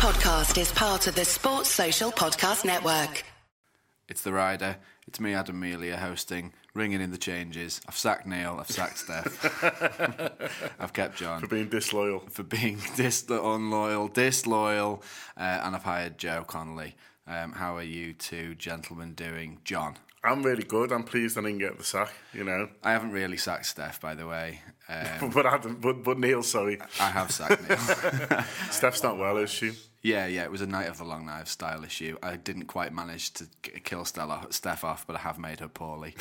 podcast is part of the Sports Social Podcast Network. It's the rider. It's me, Adam Melia, hosting, ringing in the changes. I've sacked Neil. I've sacked Steph. I've kept John For being disloyal. for being dis- unloyal, disloyal, uh, and I've hired Joe Connolly. Um, how are you two gentlemen doing, John? I'm really good. I'm pleased I didn't get the sack, you know. I haven't really sacked Steph, by the way. Um, But, Adam, but, but Neil, sorry. I have sacked Neil. Steph's not well, is she? Yeah, yeah, it was a night of the long knife style issue. I didn't quite manage to kill Stella, Steph off, but I have made her poorly.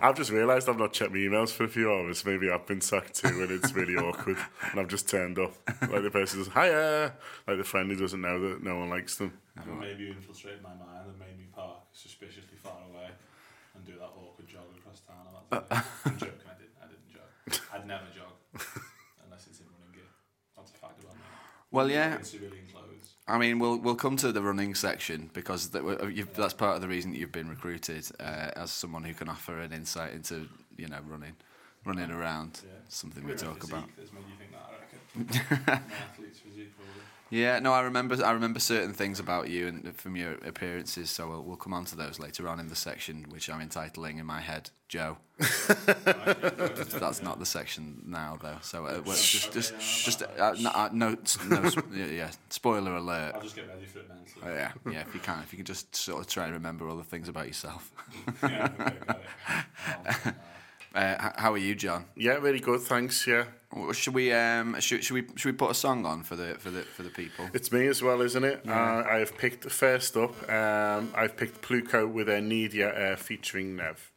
I've just realised I've not checked my emails for a few hours. Maybe I've been sacked too, and it's really awkward. And I've just turned up. Like the person says, hiya! Like the friend who doesn't know that no one likes them. Maybe you infiltrated my mind and made me park suspiciously far away and do that awkward jog across town. And that's it. I'm joking. I didn't. I didn't jog. I'd never jog unless it's in running gear. That's a fact about me. Well, yeah. In civilian clothes. I mean, we'll we'll come to the running section because that, you've, that's part of the reason that you've been recruited uh, as someone who can offer an insight into you know running, running around. Yeah. Something we talk about. That's made you think that. I reckon. Athlete's. Yeah, no, I remember. I remember certain things about you and from your appearances. So we'll, we'll come on to those later on in the section, which I'm entitling in my head, Joe. That's not the section now, though. So uh, well, just, just, just uh, no, uh, no, no, yeah, yeah. Spoiler alert. I'll just get ready for it mentally. Uh, yeah, yeah. If you can, if you can just sort of try and remember all the things about yourself. yeah, okay, got. Uh, how are you, John? Yeah, really good, thanks, yeah. Should we um should, should we should we put a song on for the for the for the people? It's me as well, isn't it? Uh, I have picked, first up, um, I've picked Pluko with a Need Ya uh, featuring Nev.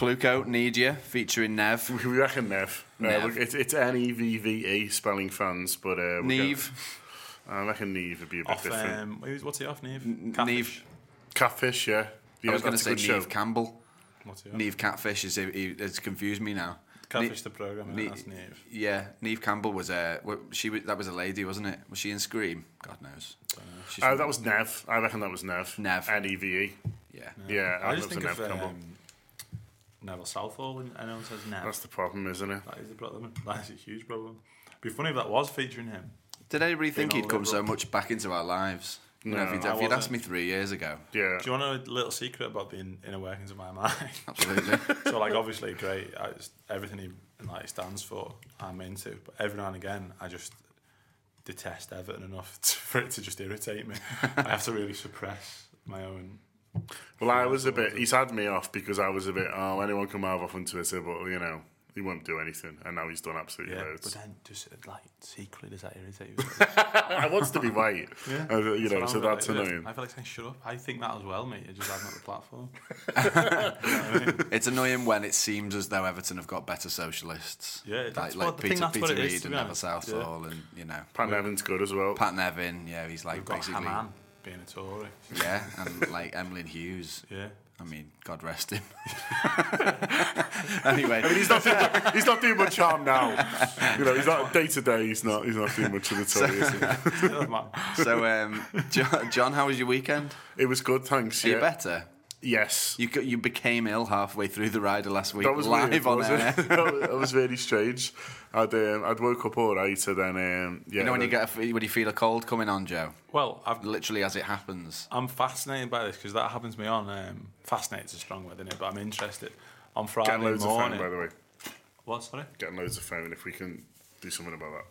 It was Need Ya, featuring Nev. We reckon Nev. Uh, Nev. look, it's it's N E V V E spelling fans, but uh, we'll Neve. go- I reckon Neve would be a bit Off, different. um, what's he off, Neve? Neve. Catfish. Catfish, yeah. yeah I was going to say good show. Campbell. What's he off? Neve Catfish is he, it's confused me now. Catfish Ne- the programme, Ne- that's Neve. Yeah, Neve Campbell was a wa- she was, that was a lady, wasn't it? Was she in Scream? God knows. She's Uh, that was Nev. I reckon that was Nev. Nev. N E V E. yeah. Yeah, I I just think think of Nev Campbell. um, Neville Southall when anyone says Nev. That's the problem, isn't it? That is the problem. That is a huge problem. It'd be funny if that was featuring him. Did anybody think he'd come so much back into our lives? You know, if you'd, No, if you'd asked wasn't. me three years ago, Yeah. Do you want to know a little secret about the in- inner workings of my mind? absolutely. so, like, obviously, great. I just, everything he like stands for, I'm into. But every now and again, I just detest Everton enough to, for it to just irritate me. I have to really suppress my own. Well, I was a bit. He's had me off because I was a bit. Oh, anyone can have off on Twitter, but you know, he won't do anything. And now he's done absolutely Yeah, but then just like secretly does that irritate you? I wants to be white, Yeah. Uh, you know, so I'm that's like, annoying. I feel like saying shut up. I think that as well, mate. You're just having not the platform. it's annoying when it seems as though Everton have got better socialists. Yeah, like, that's like what- I Peter, think that's Peter what it is, Reid to and be Neville honest. Southall, and you know Pat Nevin's good as well. Pat Nevin. Yeah, he's like We've got basically Haman being a Tory. yeah, and like Emlyn Hughes. Yeah. I mean, God rest him. anyway, I mean, he's not doing, he's not doing much harm now. You know, he's not day to day. He's not. He's not doing much of the Tory. is he? So um, John, John, how was your weekend? It was good, thanks. Are Yeah. you better? Yes. You got- you became ill halfway through the rider last week, That was live weird, on wasn't air. it? that was- that was really strange. I'd um, I'd woke up all right, and then um, yeah. You know when you get a, when you feel a cold coming on, Joe, Well, I've, literally as it happens. I'm fascinated by this because that happens to me on. Um, fascinated is a strong word, isn't it? But I'm interested. On Friday getting loads of morning. phone, by the way. What? Sorry. Getting loads of phone. If we can do something about that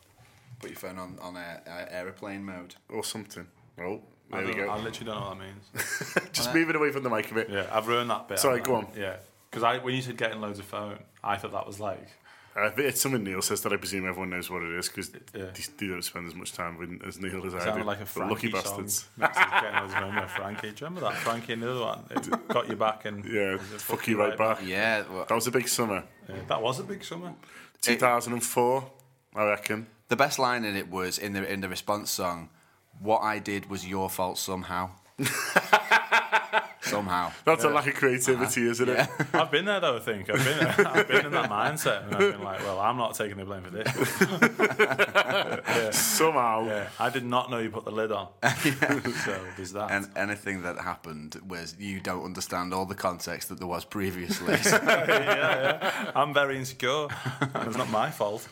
Put your phone on on a, a aeroplane mode. or something. Oh, I, there we go. I literally don't know what that means. Just move it away from the mic a bit. yeah, I've ruined that bit. Sorry, haven't go I? on. Yeah, because I when you said getting loads of phone, I thought that was like Uh, but it's something Neil says that I presume everyone knows what it is because Yeah. they, they don't spend as much time with as Neil as I sounded do. like a But Frankie lucky song. bastards. Mixed with getting loads of phone with Frankie. Do you remember that Frankie and the other one? It got you back and Yeah, was fuck you right back. Yeah, well, That was a big summer. Yeah, that was a big summer. 2004, I reckon. the best line in it was in the in the response song. What I did was your fault somehow. somehow. That's a lack of creativity, uh-huh. isn't it? I've been there though. I think I've been I've been in that mindset and I've been like, well, I'm not taking the blame for this. Somehow. Yeah, I did not know you put the lid on. So there's that. And anything that happened was you don't understand all the context that there was previously. yeah, yeah. I'm very insecure. It's not my fault.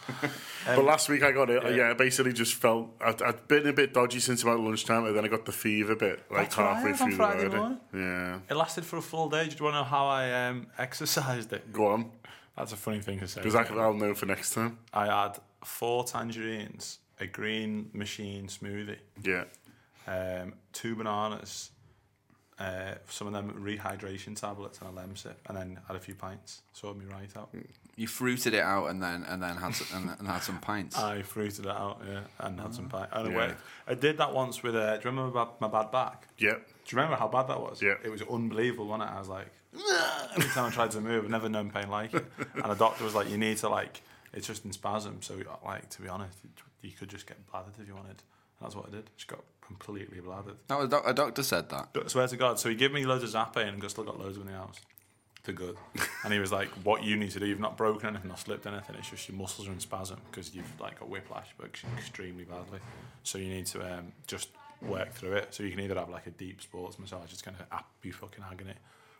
But um, last week I got it. Yeah, I basically just felt I'd, I'd been a bit dodgy since about lunchtime, and then I got the fever bit like That's halfway had on through Friday the rider. morning. Yeah, It lasted for a full day. Do you want to know how I um, exercised it? go on, That's a funny thing to say. because isn't it? I'll know for next time. I had four tangerines, a green machine smoothie, Yeah, um, two bananas, uh, some of them rehydration tablets, and a lemsip, and then had a few pints. Sorted me right out. You fruited it out and then and then had some, and, and had some pints. I fruited it out, yeah, and had some pints. And Yeah. I did that once with. Uh, do you remember my, my bad back? yeah. Do you remember how bad that was? Yeah. It was unbelievable, wasn't it? I was like, every time I tried to move, I've never known pain like it. And the doctor was like, you need to like, it's just in spasm. So like, to be honest, you could just get bladdered if you wanted. That's what I did. Just got completely bladdered. No, a, doc- a doctor said that. But I swear to God. So he gave me loads of Zappé and I still got loads of it in the house. To good. And he was like, what you need to do, you've not broken anything or slipped anything. It's just your muscles are in spasm because you've like got whiplash, but extremely badly. So you need to um, just work through it. So you can either have like a deep sports massage, it's going to be fucking agony,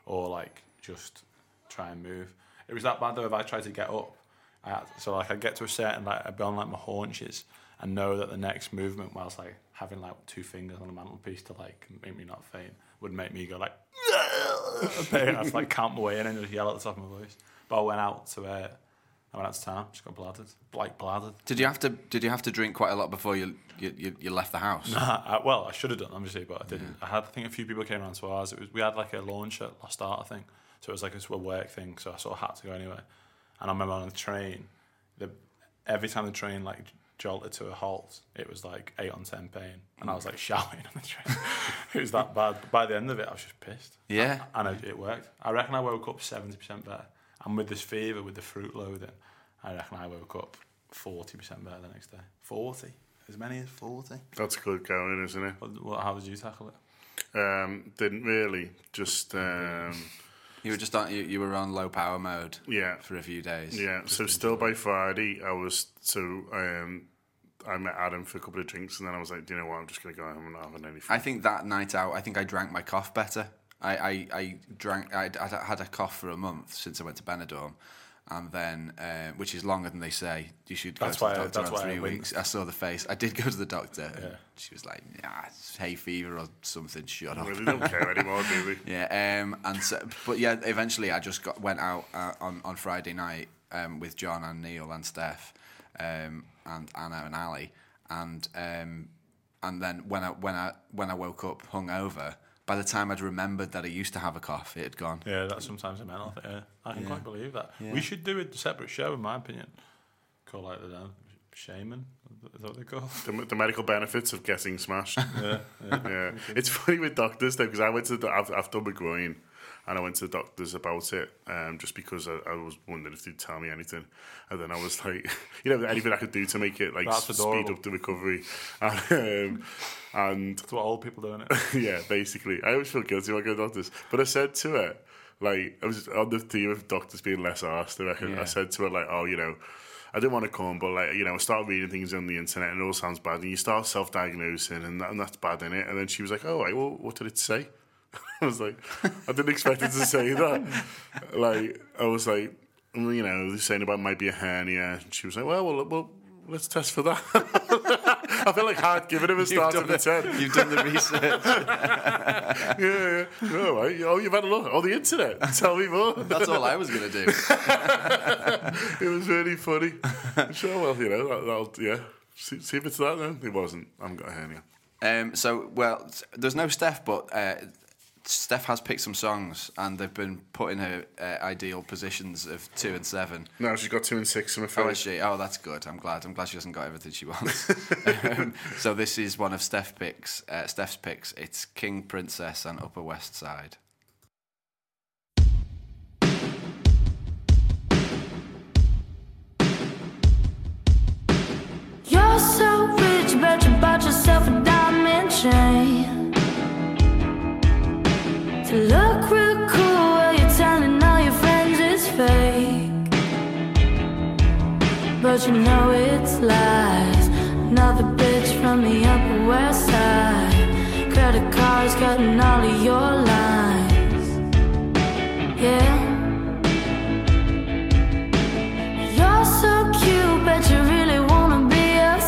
or like just try and move. It was that bad though. If I tried to get up, I had, so like I'd get to a certain like I'd be on like my haunches and know that the next movement, whilst like having like two fingers on the mantelpiece to like make me not faint, would make me go like. pain. I'd like count my way in and just yell at the top of my voice. But I went out to uh, I went out to town, just got bladdered, like bladdered. Did you have to Did you have to drink quite a lot before you you, you, you left the house? I, well, I should have done, obviously, but I didn't. I had, I think, a few people came around to ours. It was we had like a launch at Lost Art I think. so it was like a sort of work thing. So I sort of had to go anyway. And I remember on the train, the every time the train like jolted to a halt, it was like eight on ten pain, and I was like shouting on the train. it was that bad. But by the end of it, I was just pissed. Yeah. and it, it worked. I reckon I woke up seventy percent better, and with this fever, with the fruit loading, I reckon I woke up forty percent better the next day. Forty, as many as forty. That's good going, isn't it? What, what, how did you tackle it? Um, didn't really. Just um, You were just on. You, you were on low power mode. Yeah. For a few days. yeah. So still by Friday, I was so um, I met Adam for a couple of drinks, and then I was like, Do you know what? I'm just gonna go home and not have anything. I think that night out, I think I drank my cough better. I, I, I drank. I I had a cough for a month since I went to Benidorm, and then uh, which is longer than they say. You should go That's to why I- the doctor that's on why I three winced. weeks. I saw the face. I did go to the doctor. Yeah. She was like, "Nah, it's hay fever or something. Shut up." really don't care anymore, do we? Yeah, um, and so, but yeah, eventually I just got went out uh, on on Friday night um, with John and Neil and Steph, um, and Anna and Ali, and um, and then when I when I when I woke up hungover, by the time I'd remembered that I used to have a cough, it had gone. Yeah, that's sometimes a mental thing. Yeah, I can quite believe that. We should do a separate show, in my opinion. Call like the shaman. Is that what they call? The, the medical benefits of getting smashed. yeah, yeah. yeah, it's funny with doctors though because I went to the, I've, I've done my groin, and I went to the doctors about it um, just because I, I was wondering if they'd tell me anything, and then I was like, you know, anything I could do to make it like speed up the recovery, and, um, and That's what old people do, it. yeah, basically, I always feel guilty when I go to doctors, but I said to her. Like I was on the theme of doctors being less arsed, I reckon. Yeah. I said to her like, "Oh, you know, I didn't want to come, but like, you know, I started reading things on the internet and it all sounds bad, and you start self-diagnosing, and, that, and that's bad in it. And then she was like, "Oh, right, well, what did it say?" I was like, I didn't expect it to say that. Like, I was like, you know, they're saying about might be a hernia. And she was like, well, well, well let's test for that. I feel like hard giving him a start of the the- 10. You've done the research. Yeah, yeah. All right. Oh, you've had a look. Oh, the internet. Tell me more. That's all I was gonna do. it was really funny. Sure, well, you know, that, that'll, yeah. See, see if it's that then. It wasn't. I haven't got a hernia. Um, so, well, there's no Steph, but uh, Steph has picked some songs, and they've been put in her uh, ideal positions of two and seven. No, she's got two and six, I'm Oh, is she? Oh, that's good. I'm glad. I'm glad she hasn't got everything she wants. um, so this is one of Steph picks. Uh, Steph's picks. It's King, Princess, and Upper West Side. You're so rich, bet you bought yourself a diamond chain. Look real cool while you're telling all your friends it's fake. But you know it's lies. Another bitch from the Upper West Side. Credit cards cutting all of your lines. Yeah. You're so cute, bet you really wanna be a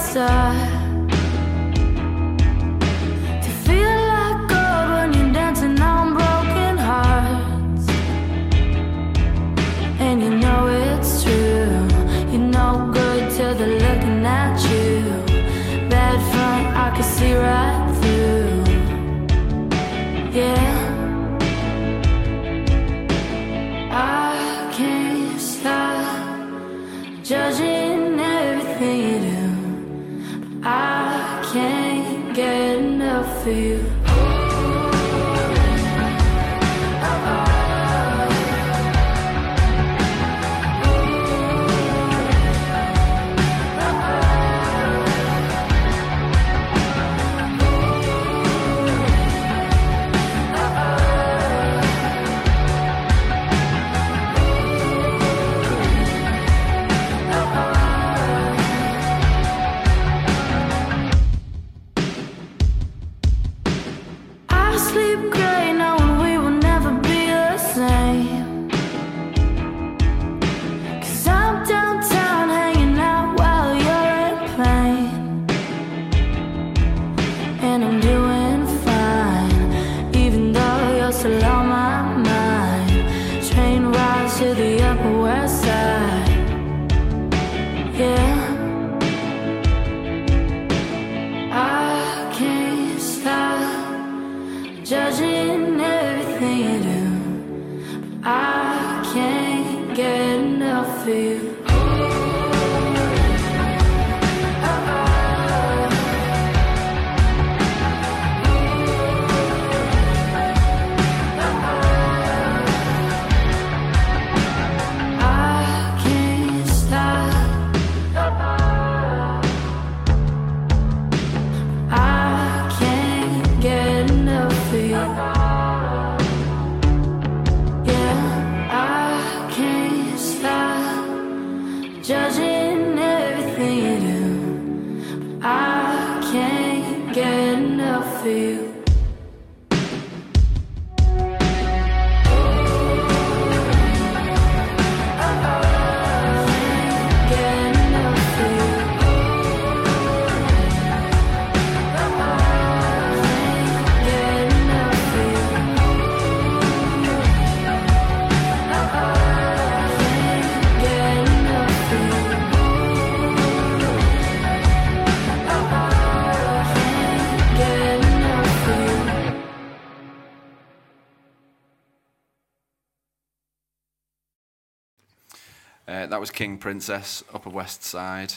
King Princess, Upper West Side,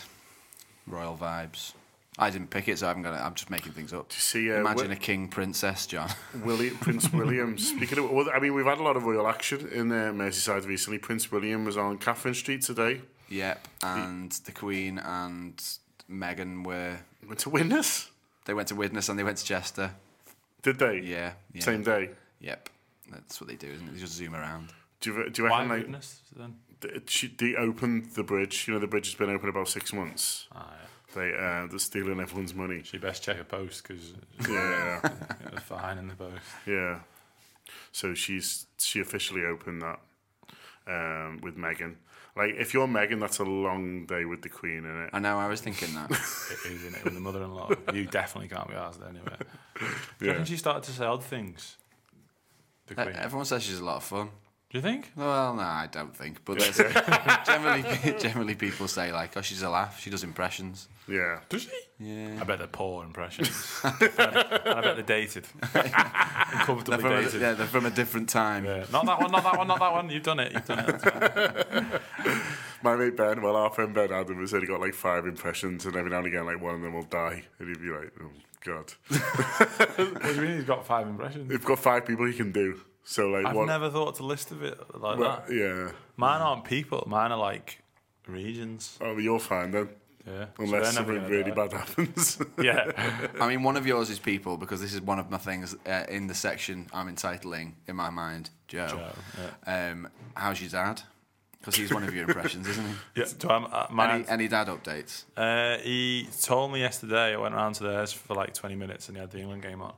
Royal Vibes. I didn't pick it, so I'm gonna. I'm just making things up. you see, uh, Imagine Wi- a King Princess, John. William, Prince William. Speaking of, well, I mean, we've had a lot of royal action in uh, Merseyside recently. Prince William was on Catherine Street today. yep. And the Queen and Meghan were. Went to Widnes. They went to Widnes, and they went to Chester. Did they? Yeah. yeah. Same day. Yep. That's what they do, isn't it? They just zoom around. Do you, do you Why like, Widnes then? Th- she- they opened the bridge? You know, the bridge has been open about six months. Ah, yeah. They uh, they're stealing everyone's money. She best check a post because Yeah, get a fine in the post. yeah. So she's she officially opened that um, with Meghan. Like, if you're Meghan, that's a long day with the Queen in it. I know, I was thinking that. It is in it with the mother-in-law. You definitely can't be asked anyway. Do you Yeah. reckon she started to say odd things? The Queen. Everyone says she's a lot of fun. Do you think? Well, no, I don't think. But there's generally, generally people say like, "Oh, she's a laugh. She does impressions." Yeah. Does she? Yeah. I bet they're poor impressions. and I bet they're dated. Uncomfortably They're from, a, dated. yeah, they're from a different time. Yeah. Not that one, not that one, not that one. You've done it. You've done it. My mate Ben, well, our friend Ben Adam has only got like five impressions, and every now and again, like one of them will die, and he'd be like, "Oh God." What do you mean he's got five impressions? He's got five people he can do. So like I've one. never thought to list of it like well, that. yeah. Mine aren't people. Mine are like regions. Oh, well, you're fine then, Yeah. Unless they're never something really die. bad happens. Yeah. I mean, one of yours is people because this is one of my things uh, in the section I'm entitling in my mind, Joe. Joe, Um, how's your dad? Because he's one of your impressions, isn't he? yeah. So I'm, uh, my, Any, any dad updates? Uh, he told me yesterday. I went around to theirs for like 20 minutes, and he had the England game on.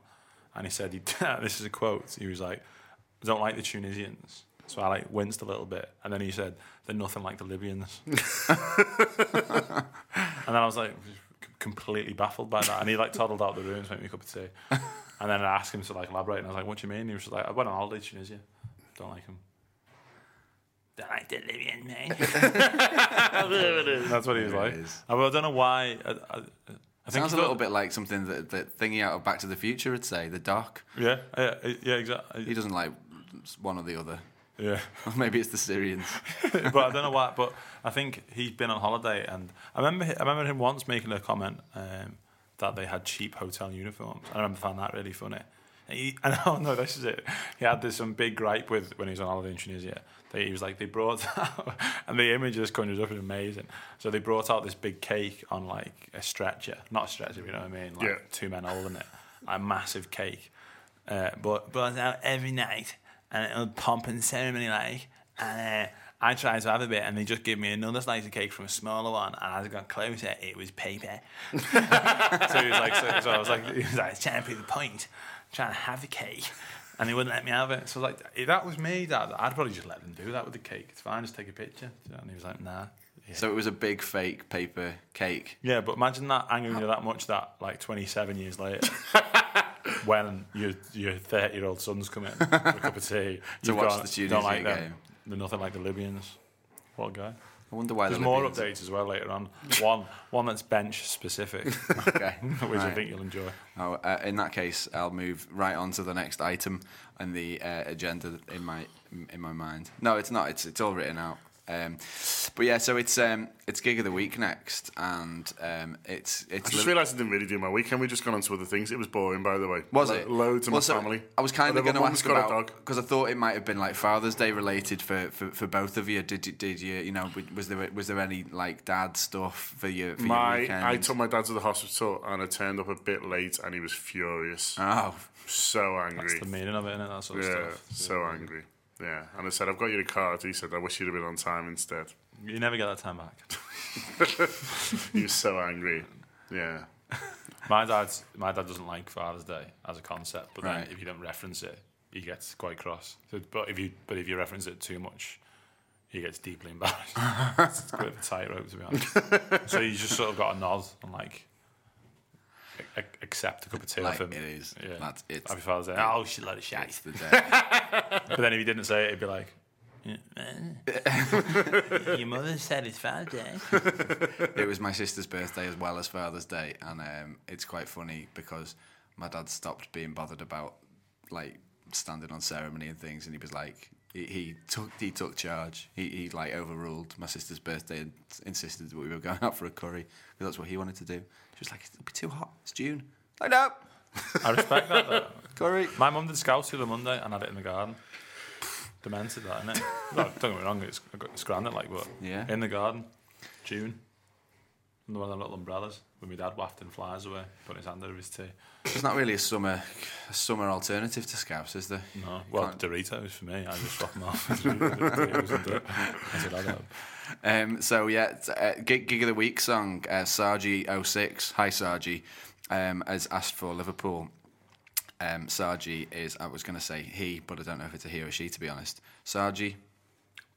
And he said, he, "This is a quote." He was like, "I don't like the Tunisians." So I like winced a little bit, and then he said, "They're nothing like the Libyans." and then I was like, completely baffled by that. And he like toddled out the room to make me a cup of tea. And then I asked him to like elaborate, and I was like, "What do you mean?" He was just like, "I went on holiday to Tunisia. Don't like them." Don't like the Libyan mate. That's what he was like. I, well, I don't know why. I, I, I think Sounds a little thought- bit like something that, that thingy out of Back to the Future would say, the doc. Yeah, yeah, yeah, exactly. He doesn't like one or the other. Yeah, Or maybe it's the Syrians. but I don't know why. But I think he's been on holiday, and I remember I remember him once making a comment um, that they had cheap hotel uniforms. I remember finding that really funny. And He, I know, no, this is it. He had this some big gripe with when he was on holiday in Tunisia. That he was like, they brought out, and the image just conjures up is amazing. So they brought out this big cake on like a stretcher, not a stretcher, you know what I mean? Like Yeah. two men holding it, a massive cake. Uh, but brought out every night, and it'll pomp and ceremony like. And uh, I tried to have a bit, and they just gave me another slice of cake from a smaller one. And as I got closer, it was paper. so he was like, so, so I was like, he was like, trying to prove the point, trying to have the cake, and they wouldn't let me have it. So I was like, if that was me, Dad, I'd probably just let them do that with the cake. It's fine, just take a picture. And he was like, nah. Yeah. So it was a big fake paper cake. Yeah, but imagine that angering you that much that like 27 years later, when your your 30 year old son's come in for a cup of tea, you've watch the Tunisia don't like them. game. They're nothing like the Libyans. What a guy. I wonder why There's the more updates as well later on. One one that's bench specific, which Okay. I think you'll enjoy. Oh, uh, in that case, I'll move right on to the next item on the uh, agenda in my in my mind. No, it's not. It's it's all written out. Um, but yeah, so it's um, it's gig of the week next, and um, it's I just li- realised I didn't really do my weekend. We just gone on to other things. It was boring, by the way. was Lo- it Loads of Well, my so family. I was kind of going to ask about because I thought it might have been like Father's Day related for, for, for both of you. Did you did you you know was there was there any like dad stuff for you for your My, weekend? I took my dad to the hospital and I turned up a bit late and he was furious. oh so That's angry. the meaning of it, isn't it? That sort of Yeah, stuff. so angry. Yeah, and I said, I've got you a card. He said, I wish you'd have been on time instead. You never get that time back. He was so angry. Yeah. My dad's my dad doesn't like Father's Day as a concept, but Right. then if you don't reference it, he gets quite cross. So, but if you but if you reference it too much, he gets deeply embarrassed. it's a bit of a tightrope to be honest. so you just sort of got a nod and like accept a cup of tea like off it him. is. Yeah. That's it's Happy Father's Day. Oh, she let it it's shite. the day. But then if he didn't say it, it'd be like. Your mother said it's Father's Day. it was my sister's birthday as well as Father's Day, and um, it's quite funny because my dad stopped being bothered about like standing on ceremony and things, and he was like, he, he took he took charge. He, he like overruled my sister's birthday and insisted that we were going out for a curry because that's what he wanted to do. She was like, "It'll be too hot. It's June." Like, no, I respect that. Though. curry. My mum did scouts the other Monday and had it in the garden. Demented that, innit? no, don't get me wrong, it's, it's grand, like, but Yeah. in the garden, June, under one of them little umbrellas, with my dad wafting flies away, putting his hand over his tea. There's not really a summer a summer alternative to scouts, is there? No, well, Can't- Doritos for me, I just swap them off. Doritos and do it. That's what I do. Um, so yeah, uh, gig, gig of the week song. Uh, Sargi 06 Hi Sargi, um, has asked for Liverpool. Um, Sargi is I was going to say he, but I don't know if it's a he or she to be honest. Sargi,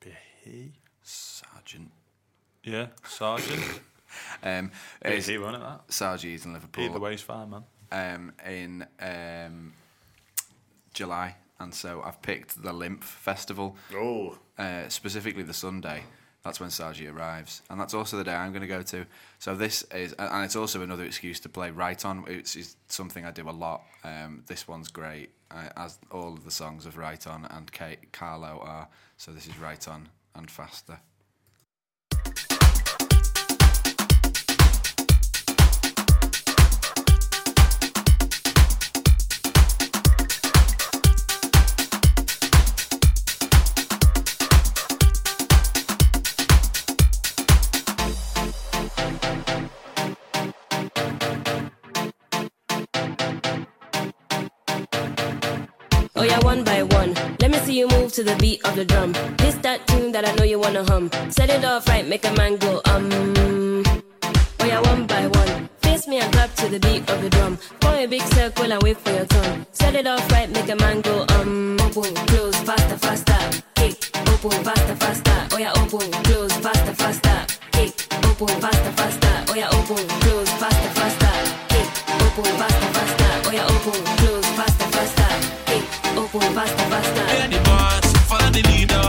Be he? Sergeant. Yeah, Sergeant. Um, Be is, he, won't it, that? Sargi is in Liverpool. Either way's fine, man. um, in um, July, and so I've picked the LIMF Festival. Oh, uh, specifically the Sunday. That's when Sargi arrives, and that's also the day I'm going to go to. So this is, and it's also another excuse to play right on. It's, it's something I do a lot. Um, this one's great, uh, as all of the songs of Right On and Kate Carlo are. So this is Right On and Faster. Oh yeah, one by one. Let me see you move to the beat of the drum. This that tune that I know you wanna hum. Set it off right, make a man go um. Oh yeah, one by one. Face me and clap to the beat of the drum. Form a big circle and wait for your turn. Set it off right, make a man go um. Open, close, faster, faster. Kick, open, faster, faster. Oh yeah, open, close, faster, faster. Kick, open, faster, faster. Oh yeah, open, close, faster, faster. Kick, open, faster, faster. Oh yeah, open, close, Yeah, the boss.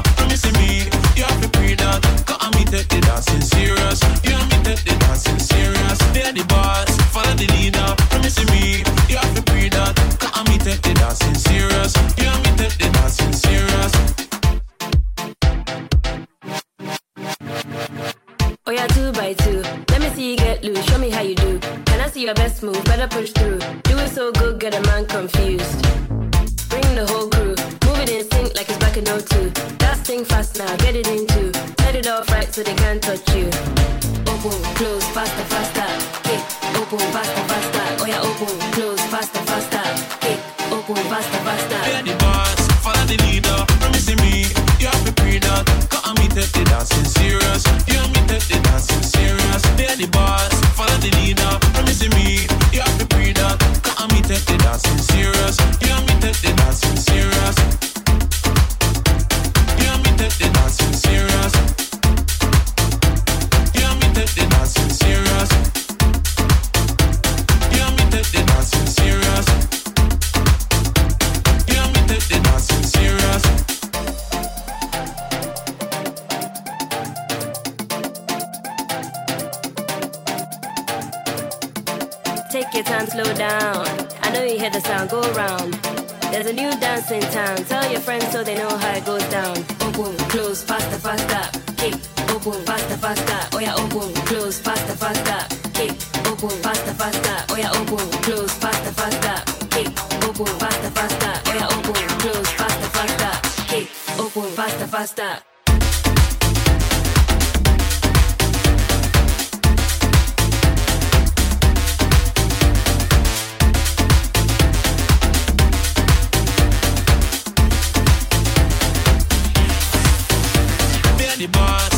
Boss,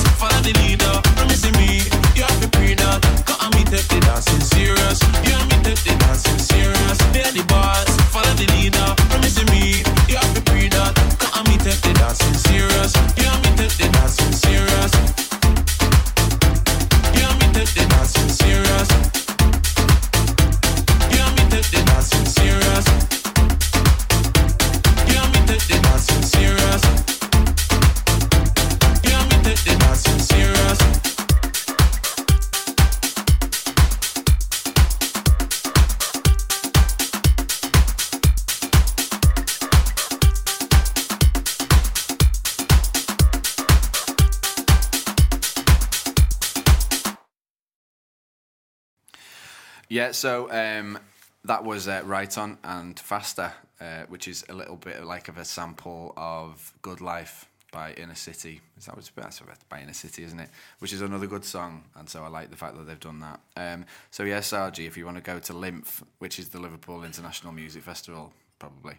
So um, that was uh, Right On and Faster, uh, which is a little bit like of a sample of Good Life by Inner City. Is that what's that's what- by Inner City, isn't it? Which is another good song, and so I like the fact that they've done that. Um, so yeah, Sargi, if you want to go to LIMF, which is the Liverpool International Music Festival, probably.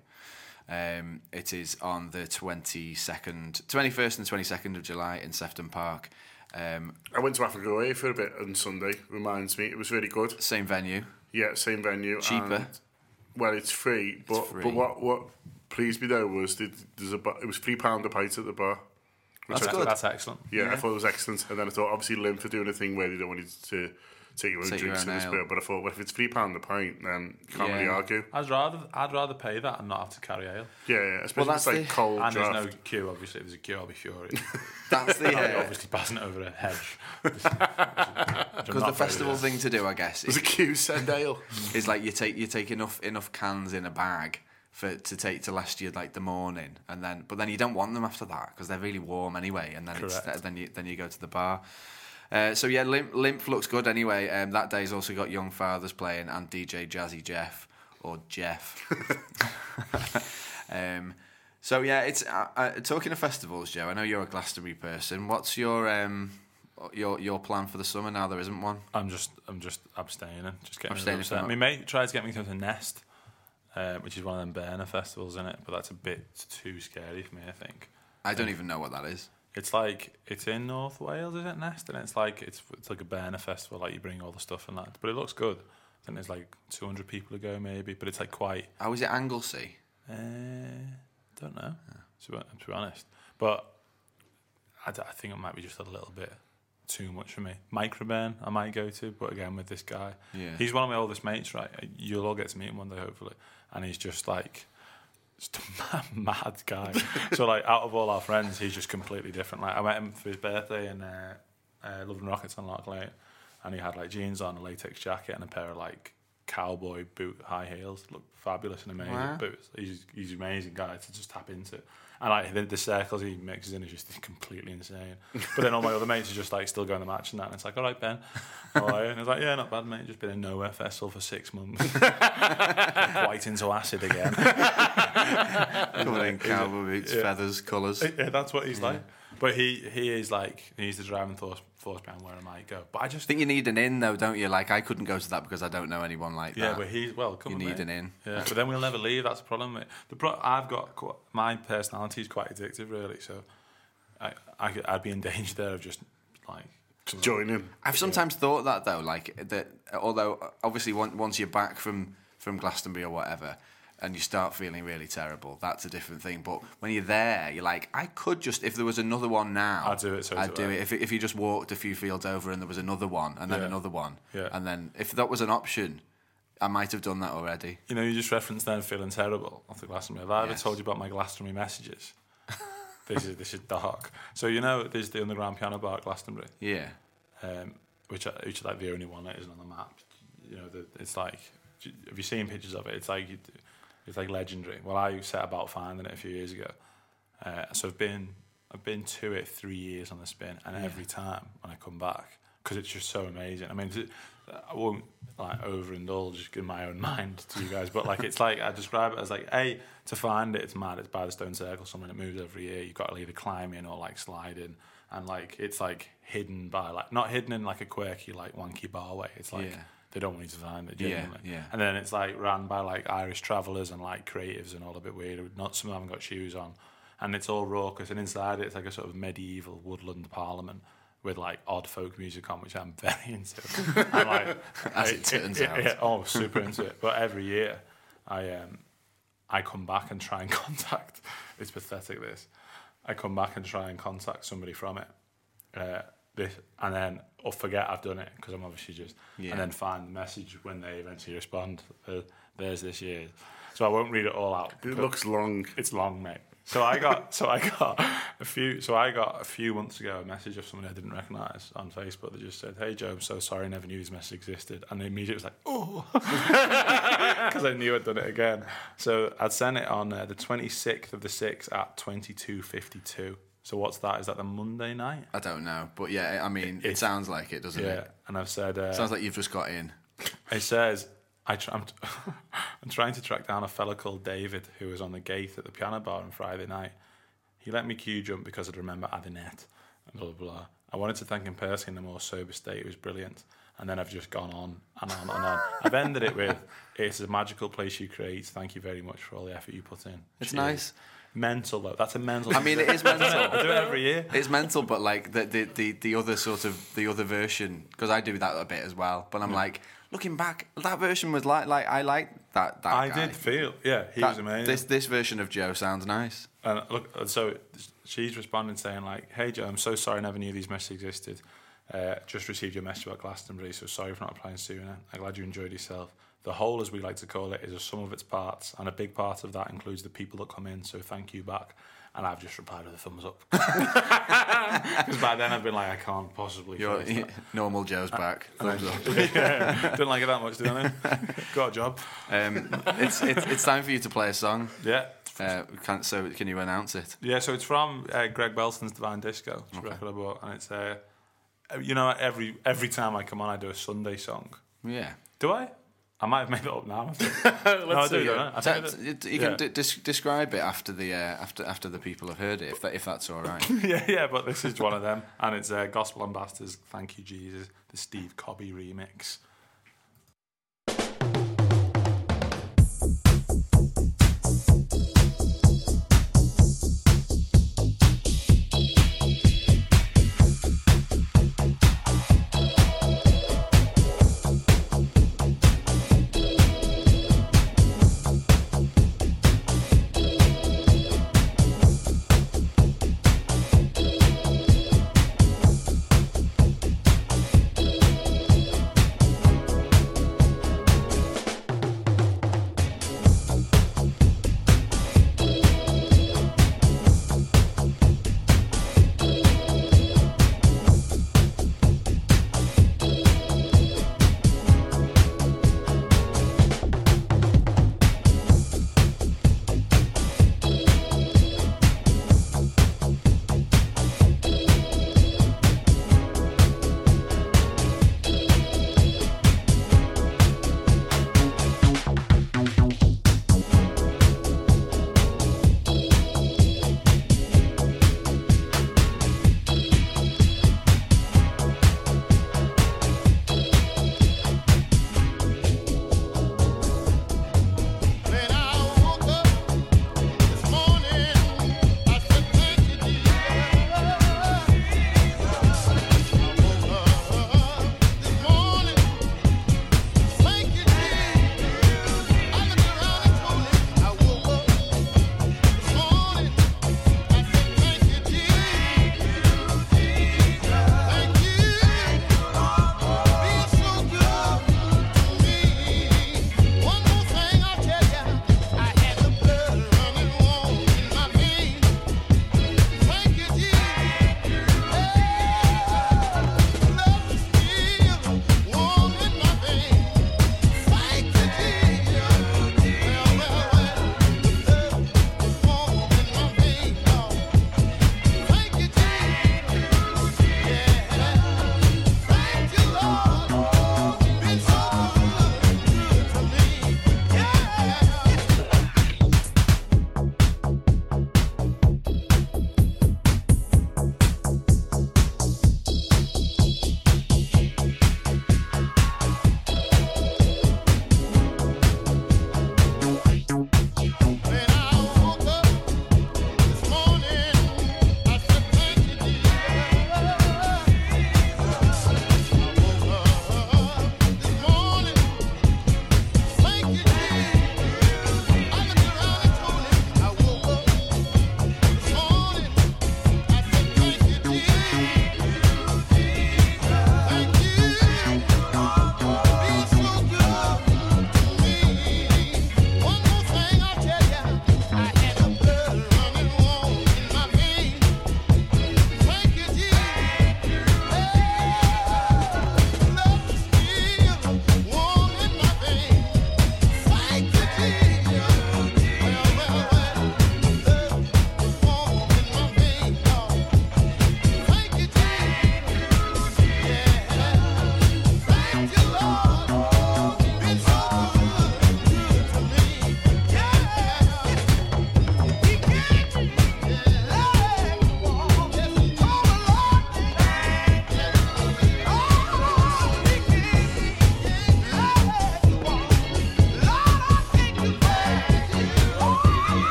Um, it is on the 22nd, 21st and 22nd of July in Sefton Park. Um, I went to Africa Oyé for a bit on Sunday. Reminds me, it was really good. same venue, Yeah, same venue. cheaper. and- well, it's free, but free. but what what pleased me though was that there's a bar, it was three pound a pint at the bar. Which That's I good. thought, That's excellent. yeah, I thought it was excellent. And then I thought obviously Lim for doing a thing where they don't want you to take your own Take your drinks own in this ale. bit, but I thought well, if it's three pound a pint, then you can't really argue. I'd rather I'd rather pay that and not have to carry ale. Yeah, yeah especially that's if it's like the- cold And draft. there's no queue, obviously. If there's a queue, I'll be furious. That's the I'll uh, obviously passing it over a hedge. because the festival thing to do, I guess, There's is, a queue, send ale. is like you take you take enough enough cans in a bag for to take to last you like the morning, and then but then you don't want them after that because they're really warm anyway, and then it's, then you then you go to the bar. Uh, so yeah, LIMF, LIMF looks good anyway. Um, that day's also got Young Fathers playing and DJ Jazzy Jeff or Jeff. um, so yeah, it's uh, uh, talking of festivals, Joe. I know you're a Glastonbury person. What's your um, your your plan for the summer now? There isn't one. I'm just I'm just abstaining, just getting Abstaining from My mate tried to get me to the Nest, uh, which is one of them Burner festivals in it, but that's a bit too scary for me. I think I don't even know what that is. It's like it's in North Wales, is it Nest? And it's like it's it's like a Burner festival, like you bring all the stuff and that, but it looks good. I think there's like 200 people ago maybe, but it's like quite. How is it Anglesey? Uh, don't know, to, be- to be honest. But I, d- I think it might be just a little bit too much for me. Microburn, I might go to, but again with this guy, Yeah. he's one of my oldest mates, right? You'll all get to meet him one day, hopefully. And he's just like, just a mad, guy. so like, out of all our friends, he's just completely different. Like, I met him for his birthday in uh, uh, Love and Rockets on Lark Lane, and he had like jeans on, a latex jacket, and a pair of like cowboy boot high heels. Looked fabulous and amazing Wow. boots. He's he's an amazing guy to just tap into. And like the, the circles he mixes in is just completely insane. But then all my other mates are just like still going to match and that. And it's like, all right, Ben, are you? And it's like, yeah, not bad, mate. Just been in nowhere festival for six months. White into acid again. Coming in cowboy boots, yeah. feathers, colours. yeah, that's what he's like. But he he is like he's the driving force force behind where I might go. But I just I think you need an in though, don't you? Like I couldn't go to that because I don't know anyone like Yeah, that. Yeah, but he's well. Come You on, need mate. an in. Yeah, but then we'll never leave. That's the problem. mate. The pro- I've got qu- my personality is quite addictive, really. So I, I I'd be in danger there of just like Just join in. I've sometimes thought that though, like that. Although obviously once once you're back from from Glastonbury or whatever, and you start feeling really terrible, that's a different thing. But when you're there, you're like, I could just if there was another one now, I'd do it I'd do it. If if you just walked a few fields over and there was another one, and then Yeah. another one, Yeah. and then if that was an option, I might have done that already. you know, you just referenced then feeling terrible after Glastonbury. Have I ever Yes. told you about my Glastonbury messages? this is this is dark. So you know, there's the underground piano bar at Glastonbury, Yeah, um, which are- which is like the only one that isn't on the map. You know, the, it's like have you seen pictures of it? It's like it's like legendary. Well, I set about finding it a few years ago. Uh, so I've been I've been to it three years on the spin, and every time when I come back, because it's just so amazing. I mean, I won't like overindulge in my own mind to you guys, but like it's like I describe it as like a to find it, it's mad. It's by the Stone Circle, something that moves every year. You've got to either climb in or like slide in, and like it's like hidden by like not hidden in like a quirky like wonky bar way. It's like Yeah. They don't want you to find it. Yeah, Genuinely. yeah. And then it's like ran by like Irish travellers and like creatives and all a bit weird. Not some of them haven't got shoes on, and it's all raucous. And inside it, it's like a sort of medieval woodland parliament with like odd folk music on, which I'm very into. and, like, As it turns out. yeah, oh, super into it. But every year, I um, I come back and try and contact. It's pathetic. This, I come back and try and contact somebody from it. Uh, this and then or forget I've done it because I'm obviously just Yeah. and then find the message when they eventually respond. Uh, there's this year, so I won't read it all out. It looks long. It's long, mate. So I got so I got a few so I got a few months ago a message of someone I didn't recognise on Facebook that just said, "Hey Joe, I'm so sorry, I never knew this message existed," and immediately was like, "Oh," because I knew I'd done it again. So I'd sent it on uh, the 26th of the 6th at 22:52. So what's that? Is that the Monday night? I don't know, but yeah, I mean, it, It's- sounds like it, doesn't Yeah, it? and I've said uh, Sounds like you've just got in. It says, I tr- I'm, t- I'm trying to track down a fella called David who was on the gate at the piano bar on Friday night. He let me queue jump because I'd remember adding it and blah, blah, blah. I wanted to thank him personally in a more sober state. It was brilliant. And then I've just gone on and on and on. I've ended it with, it's a magical place you create. Thank you very much for all the effort you put in. It's Cheers." nice. Mental, though. That's a mental. I mean, it is mental. I do it every year. It's mental, but like the the, the, the other sort of the other version because I do that a bit as well. But I'm like looking back, that version was like like I like that that I guy. did feel, yeah, he That- was amazing. This this version of Joe sounds nice. And look, so she's responding saying like, "Hey Joe, I'm so sorry, I never knew these messages existed. Uh, just received your message about Glastonbury, so sorry for not applying sooner. I'm glad you enjoyed yourself. The whole, as we like to call it, is a sum of its parts, and a big part of that includes the people that come in. So thank you back." And I've just replied with a thumbs up because by then I've been like, I can't possibly. Your face that. normal Joe's back. Thumbs up. yeah, didn't like it that much, did I? Got a job. Um, it's, it's it's time for you to play a song. Yeah. Uh, can, so can you announce it? Yeah, so it's from uh, Greg Belson's Divine Disco. A record I bought, and it's uh, you know every every time I come on, I do a Sunday song. Yeah. Do I? I might have made it up now. I think. no, do. see it. I? I Ta- think I do. you can yeah. d- des- describe it after the uh, after after the people have heard it, if that, if that's all right. yeah, yeah, but this is one of them, and it's uh, Gospel Ambassadors. Thank you, Jesus, the Steve Cobby remix.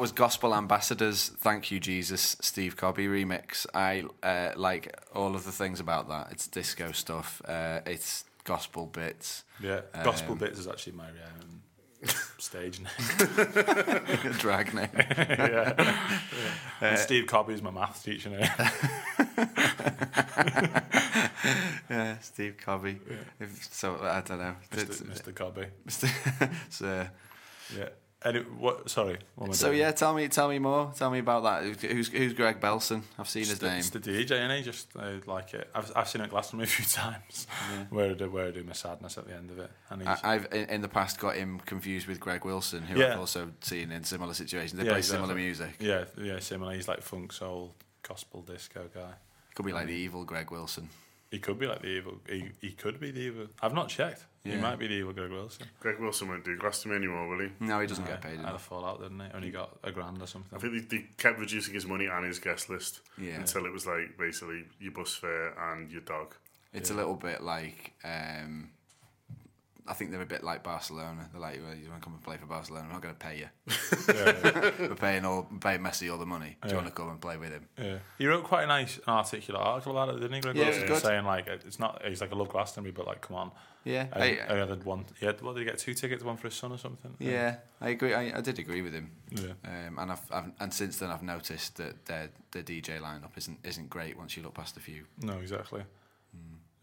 That was Gospel Ambassadors. Thank you, Jesus. Steve Cobby remix. I uh, like all of the things about that. It's disco stuff. Uh, it's gospel bits. Yeah, Gospel Um, Bits is actually my um, stage name. drag name. yeah. And Steve Cobby is my maths teacher name. yeah, Steve Cobby. If, so I don't know. It's, Mr. Cobby. Mr. uh, Yeah. Any, what? Sorry. What so yeah, tell me, tell me more. Tell me about that. Who's who's Greg Belson? I've seen It's his the, name. it's the DJ, and he just I like it. I've, I've seen it Glastonbury a few times. Where I do where I do my sadness at the end of it, and he's, I, I've in, in the past got him confused with Greg Wilson, who Yeah. I've also seen in similar situations. They Yeah, play exactly. similar music. yeah, yeah, similar. He's like funk soul, gospel disco guy. Could be like mm. the evil Greg Wilson. He could be like the evil. He, he could be the evil. I've not checked. He might be the evil Greg Wilson. Greg Wilson won't do Glastonbury anymore, will he? No, he doesn't get paid Had a fallout, didn't he? Only got a grand or something. I think they, they kept reducing his money and his guest list Yeah. until it was like basically your bus fare and your dog. It's a little bit like. Um, I think they're a bit like Barcelona. They're like, well, you want to come and play for Barcelona? I'm not going to pay you. We're paying all, paying Messi all the money. Do you want to come and play with him? Yeah. He wrote quite a nice articulate article about it, didn't he? Greg Yeah, it was good. Saying like it's not. He's like I love Glastonbury, but like come on. Yeah, I, I, I had one. He had what did he get? Two tickets, one for his son or something. yeah, I agree. I, I did agree with him. Yeah. Um, and I've, I've and since then I've noticed that their the DJ lineup isn't isn't great once you look past a few. No, exactly.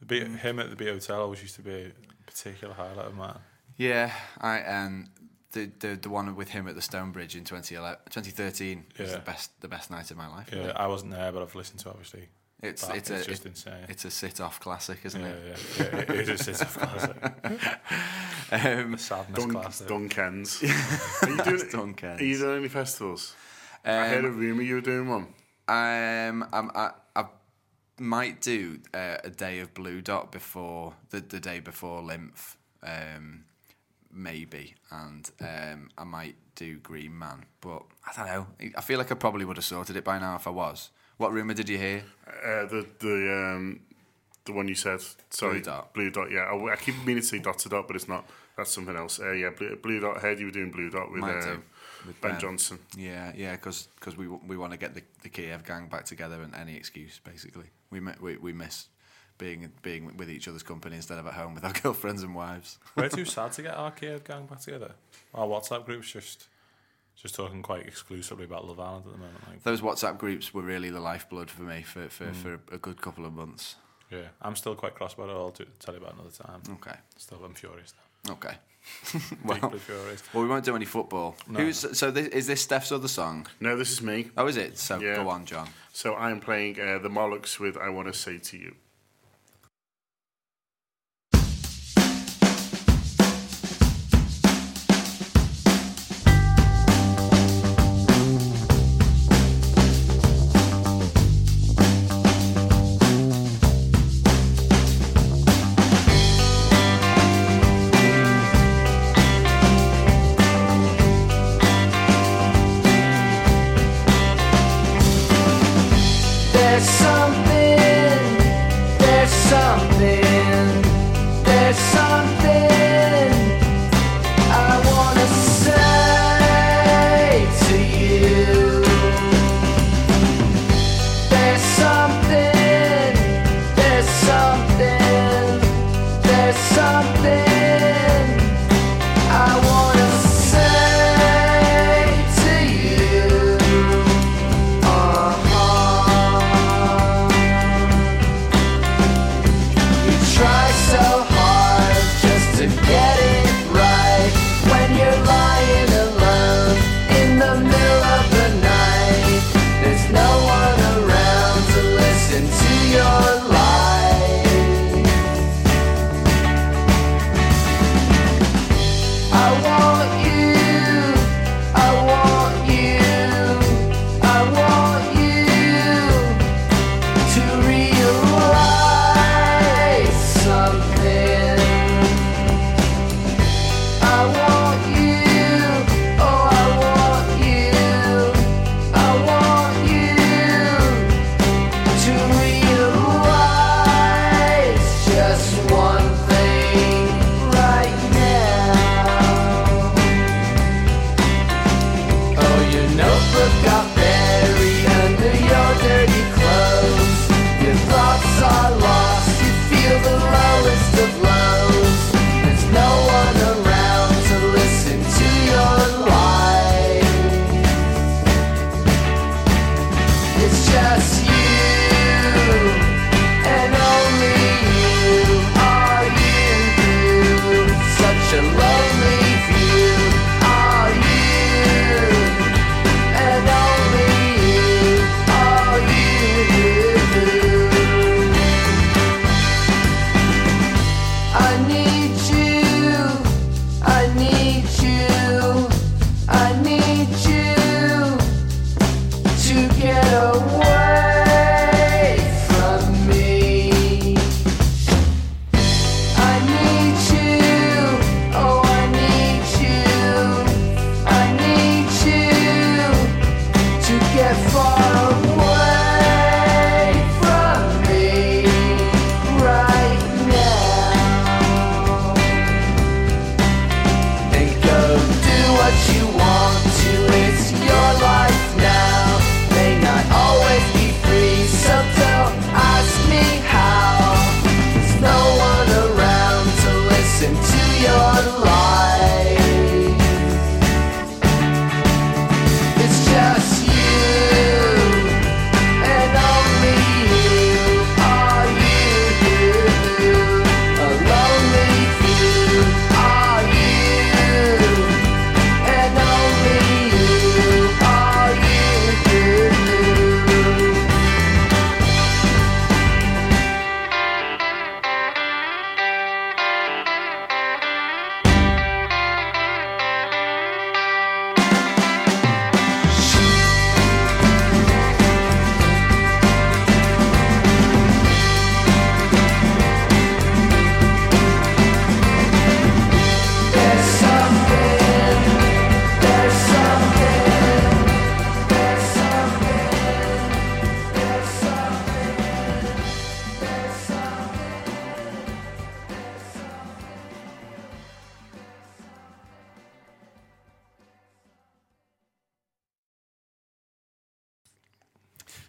The beat, him at the Beat Hotel always used to be a particular highlight of mine. Yeah, I um the the the one with him at the Stonebridge in 2011, 2013 was the best the best night of my life. Yeah, really. I wasn't there, but I've listened to it, obviously. It's back. it's, It's a just it- insane. It's a sit off classic, isn't Yeah, it? yeah, yeah. It is a sit classic. Um, The sadness Dun- classic. Dunkens. are you doing? Dunkens. Are you doing any festivals? I heard a um, rumor you were doing one. um, I'm, I I might do uh, a day of Blue Dot before the the day before LIMF, um, maybe, and um, I might do Green Man, but I don't know. I feel like I probably would have sorted it by now if I was. What rumor did you hear? Uh, the the um, the one you said. Sorry, Blue Dot. Blue dot. Yeah, I, I keep meaning to say dot to dot, but it's not. That's something else. Uh, yeah, blue, blue dot. Heard you were doing blue dot with, um, With Ben Ben. Johnson. Yeah, yeah, because we we want to get the, the Kiev gang back together and any excuse basically. We we we miss being being with each other's company instead of at home with our girlfriends and wives. We're too sad to get our Kiev gang back together. Our WhatsApp group's just just talking quite exclusively about Love Island at the moment. Like, Those WhatsApp groups were really the lifeblood for me for for, mm. for a good couple of months. yeah, I'm still quite cross about it. I'll tell you about another time. Okay, Still, I'm furious. okay. Well, well, we won't do any football. Who's so? This, is this Steph's other song? No, this is me. Oh, is it? So Yeah. go on, John. So I'm playing uh, the Molochs with "I Want to Say to You."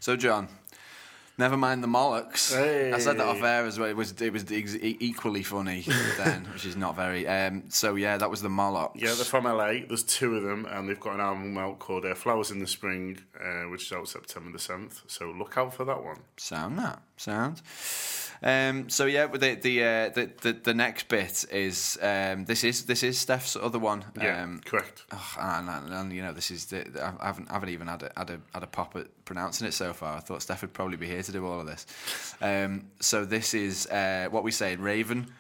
So, John, never mind the Molochs. I said that off air as well. It was it was equally funny then, which is not very. Um, so yeah, that was the Molochs. Yeah, they're from LA. There's two of them, and they've got an album out called uh, Flowers in the Spring, uh, which is out September the 7th. So look out for that one. Sound that sound. Um, so yeah, the the, uh, the the the next bit is um, this is this is Steph's other one. Yeah, Um, correct. oh, and, and, and, you know this is the, I haven't I haven't even had a, had a had a pop at pronouncing it so far. I thought Steph would probably be here to do all of this. Um, so this is uh, what we say Raven.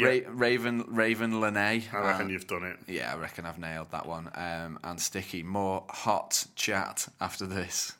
Ra- Raven, Raven, Lene. I reckon and- you've done it. Yeah, I reckon I've nailed that one. Um, and Sticky, more hot chat after this.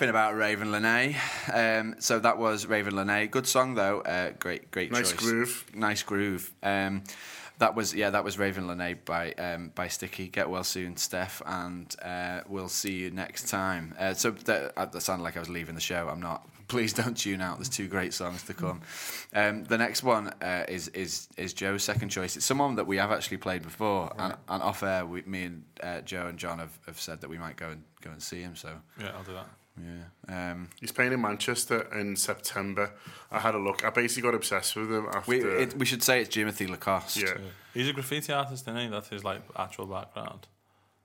Nothing about Raven Lene. Um, so that was Raven Lene. Good song though. Uh, great, great Nice choice. groove. Nice groove. Um, that was yeah, that was Raven Lene by um, by Sticky. Get well soon, Steph, and uh, we'll see you next time. Uh, so that, uh, that sounded like I was leaving the show. I'm not. Please don't tune out. There's two great songs to come. Um, the next one uh, is is is Joe's second choice. It's someone that we have actually played before, and, and off air, we, me and uh, Joe and John have, have said that we might go and go and see him. So Yeah, I'll do that. Yeah. Um, He's playing in Manchester in September. I had a look. I basically got obsessed with him after. we, it, we should say it's Jimothy Lacoste. yeah. He's a graffiti artist, isn't he? That's his like actual background.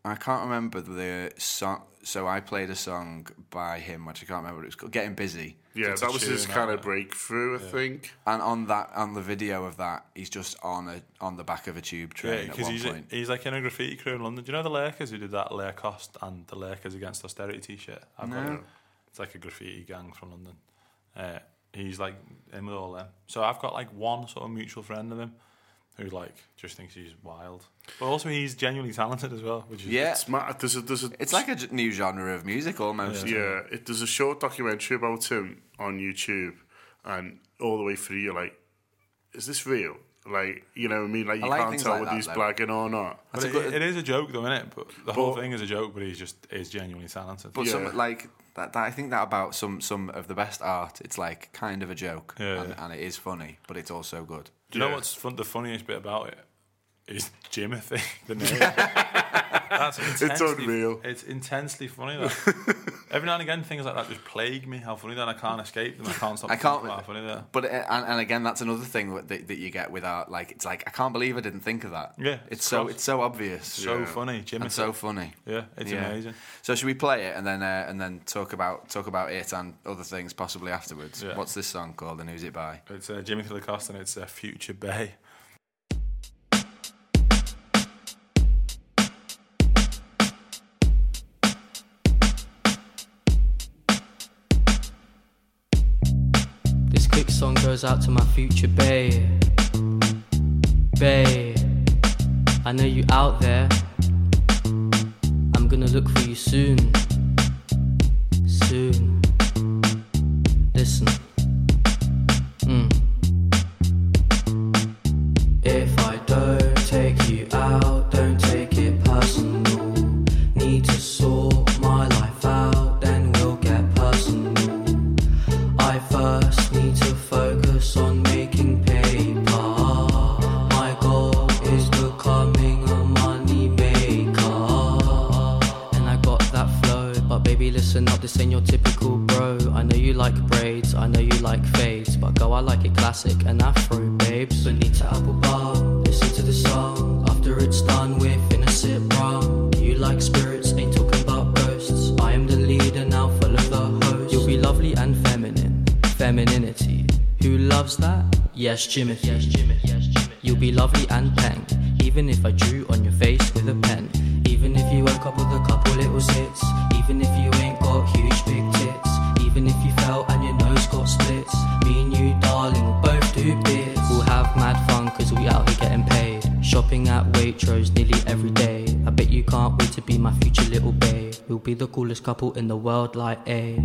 I can't remember the song. So I played a song by him, which I can't remember. What it was called "Getting Busy." Yeah, It's that was his kind of breakthrough, I think. And on that, on the video of that, he's just on a on the back of a tube train at because one he's, point. he's like in a graffiti crew in London. Do you know the Lakers who did that Lacoste and the Lakers Against Austerity t-shirt? I've got No. it. It's like a graffiti gang from London. Uh, he's like in with all them. So I've got like one sort of mutual friend of him who like just thinks he's wild. But also he's genuinely talented as well, which is yeah, It's mad. There's a, there's a, it's like a j- new genre of music almost. yeah. It, there's a short documentary about him on YouTube, and all the way through, you're like, is this real? Like, you know what I mean? Like, you like can't tell like whether that, he's though. blagging or not. But it, good- it is a joke though, isn't it? But the whole thing is a joke, but he's just is genuinely talented. But Yeah. some like that, that, I think that about some some of the best art, it's like kind of a joke, Yeah, and, yeah. and it is funny, but it's also good. Do you know what's fun, the funniest bit about it? Is Jimothy the name? That's intensely, unreal. It's intensely funny. Though. Every now and again, things like that just plague me. How funny that I can't escape them. I can't stop. I can't. how funny are. But uh, and, and again, that's another thing that, that you get without. Like it's like I can't believe I didn't think of that. Yeah, it's, it's so cross- it's so obvious So Yeah. funny, and so funny. yeah, it's Yeah. amazing. So should we play it and then uh, and then talk about talk about it and other things possibly afterwards? Yeah. What's this song called and who's it by? It's uh, Jimothy Lacoste and it's uh, Future Bae. Goes out to my future bae. Bae, I know you out there. I'm gonna look for you soon. Soon. Listen. Jimothy. You'll be lovely and peng, even if I drew on your face with a pen. Even if you woke up with a couple little zits. Even if you ain't got huge big tits. Even if you fell and your nose got splits. Me and you, darling, will both do bits. We'll have mad fun cause we out here getting paid. Shopping at Waitrose nearly every day. I bet you can't wait to be my future little babe. We'll be the coolest couple in the world, like A.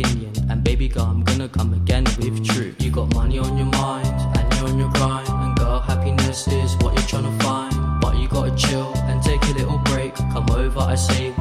opinion. And baby girl, I'm gonna come again with truth. You got money on your mind, and you're on your grind. And girl, happiness is what you're trying to find. But you gotta chill and take a little break. Come over, I say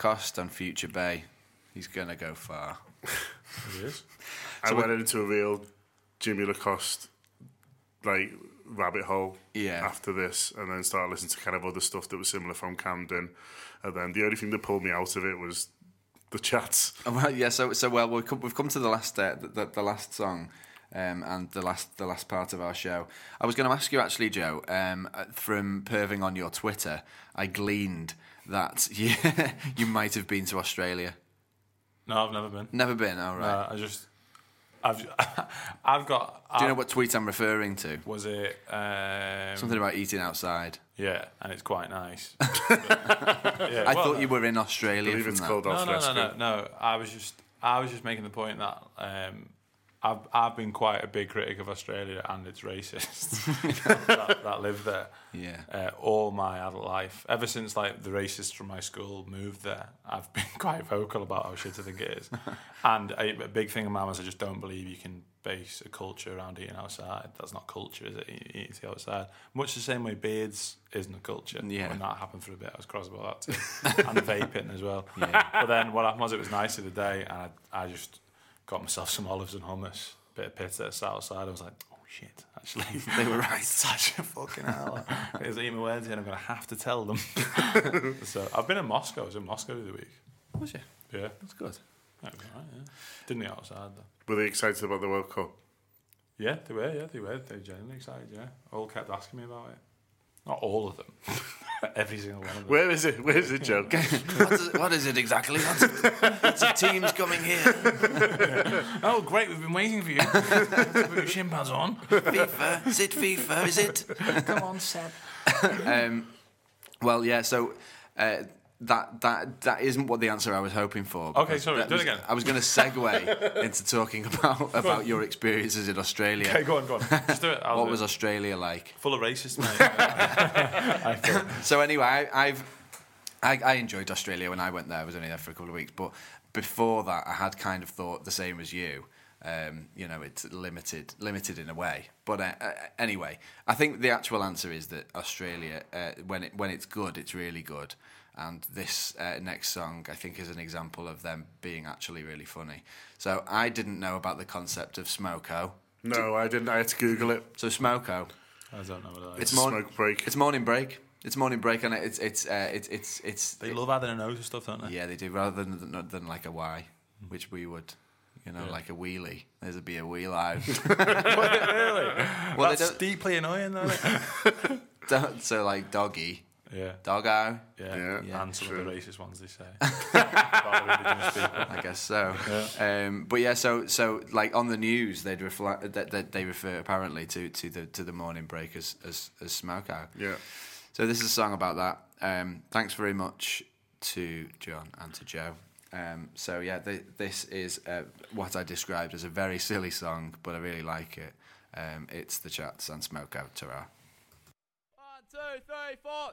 Lacoste on Future Bae. He's gonna go far. It is. I went into a real Jimmy Lacoste like rabbit hole Yeah. after this, and then started listening to kind of other stuff that was similar from Camden. And then the only thing that pulled me out of it was the chats. Oh, Well, yeah. So, so well, we've come, we've come to the last, uh, the, the, the last song, um, and the last, the last part of our show. I was going to ask you actually, Joe, um, uh, from perving on your Twitter, I gleaned that you, you might have been to Australia. No, I've never been. Never been. All right. No, I just, I've, I've got. Do you know what tweet I'm referring to? was it? Um, Something about eating outside. Yeah, and it's quite nice. yeah, I well, thought you were in Australia. I believe from it's that. called No, Off no, no, no, no. I was just, I was just making the point that um, I've, I've been quite a big critic of Australia and its racists that, that live there. Yeah. Uh, all my adult life, ever since like the racists from my school moved there, I've been quite vocal about how shit I think it is. and a, a big thing of mine was I just don't believe you can base a culture around eating outside. That's not culture, is it? Eating outside. Much the same way beards isn't a culture. Yeah. When that happened for a bit, I was cross about that too. and vaping as well. Yeah. But then what happened was it was nice of the day, and I, I just got myself some olives and hummus, bit of pita, sat outside. I was like, oh shit, actually, They were right. such a fucking hell. It was eating my Wednesday, and I'm gonna have to tell them. so I've been in Moscow. I was in Moscow the other week. Was you? Yeah, That's good. that was alright. Yeah, didn't eat outside though. Were they excited about the World Cup? Yeah, they were. Yeah, they were. They were genuinely excited. Yeah, all kept asking me about it. Not all of them. Every single one of them. Where is it? Where is the joke? what, is, what is it exactly? Lots of, lots of teams coming here. Oh, great! We've been waiting for you. Put your shin pads on. FIFA. Is it FIFA? Is it? Come on, Seb. Um, well, yeah. So uh, that that that isn't what the answer I was hoping for. Okay, sorry, do it again. I was going to segue into talking about about your experiences in Australia. Okay, go on, go on. Just do it. I'll What do was it. Australia like? full of racists. So anyway, I, I've I, I enjoyed Australia when I went there. I was only there for a couple of weeks, but before that, I had kind of thought the same as you. Um, you know, it's limited, limited in a way. But uh, uh, anyway, I think the actual answer is that Australia, uh, when it when it's good, it's really good. And this uh, next song, I think, is an example of them being actually really funny. So I didn't know about the concept of smoko. No, I didn't. I had to Google it. So smoko, I don't know what that it's is. morn- smoke break. It's morning break. It's morning break, and it's it's uh, it's it's it's They love adding a nose and stuff, don't they? Yeah, they do. Rather than than, than like a Y, which we would, you know, like a wheelie. There's a be a wheel out. really? well, they That's deeply annoying, though. don't. So like doggy, yeah. doggo. Yeah. Yeah, and some true. of the racist ones they say. About the indigenous people. I guess so. Um, but yeah, so so like on the news, they'd reflect that, that they refer apparently to, to the to the morning break as as, as smoko. Yeah. So this is a song about that. Um, thanks very much to John and to Joe. Um, so yeah, th- this is uh, what I described as a very silly song, but I really like it. Um, it's the Chats and Smoko Ta-ra. Two, three, four.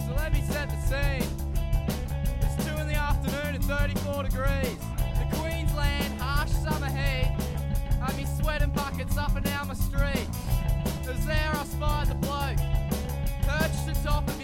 So let me set the scene. It's two in the afternoon and 34 degrees. markets up and down my street. As there I spied the bloke, perched atop of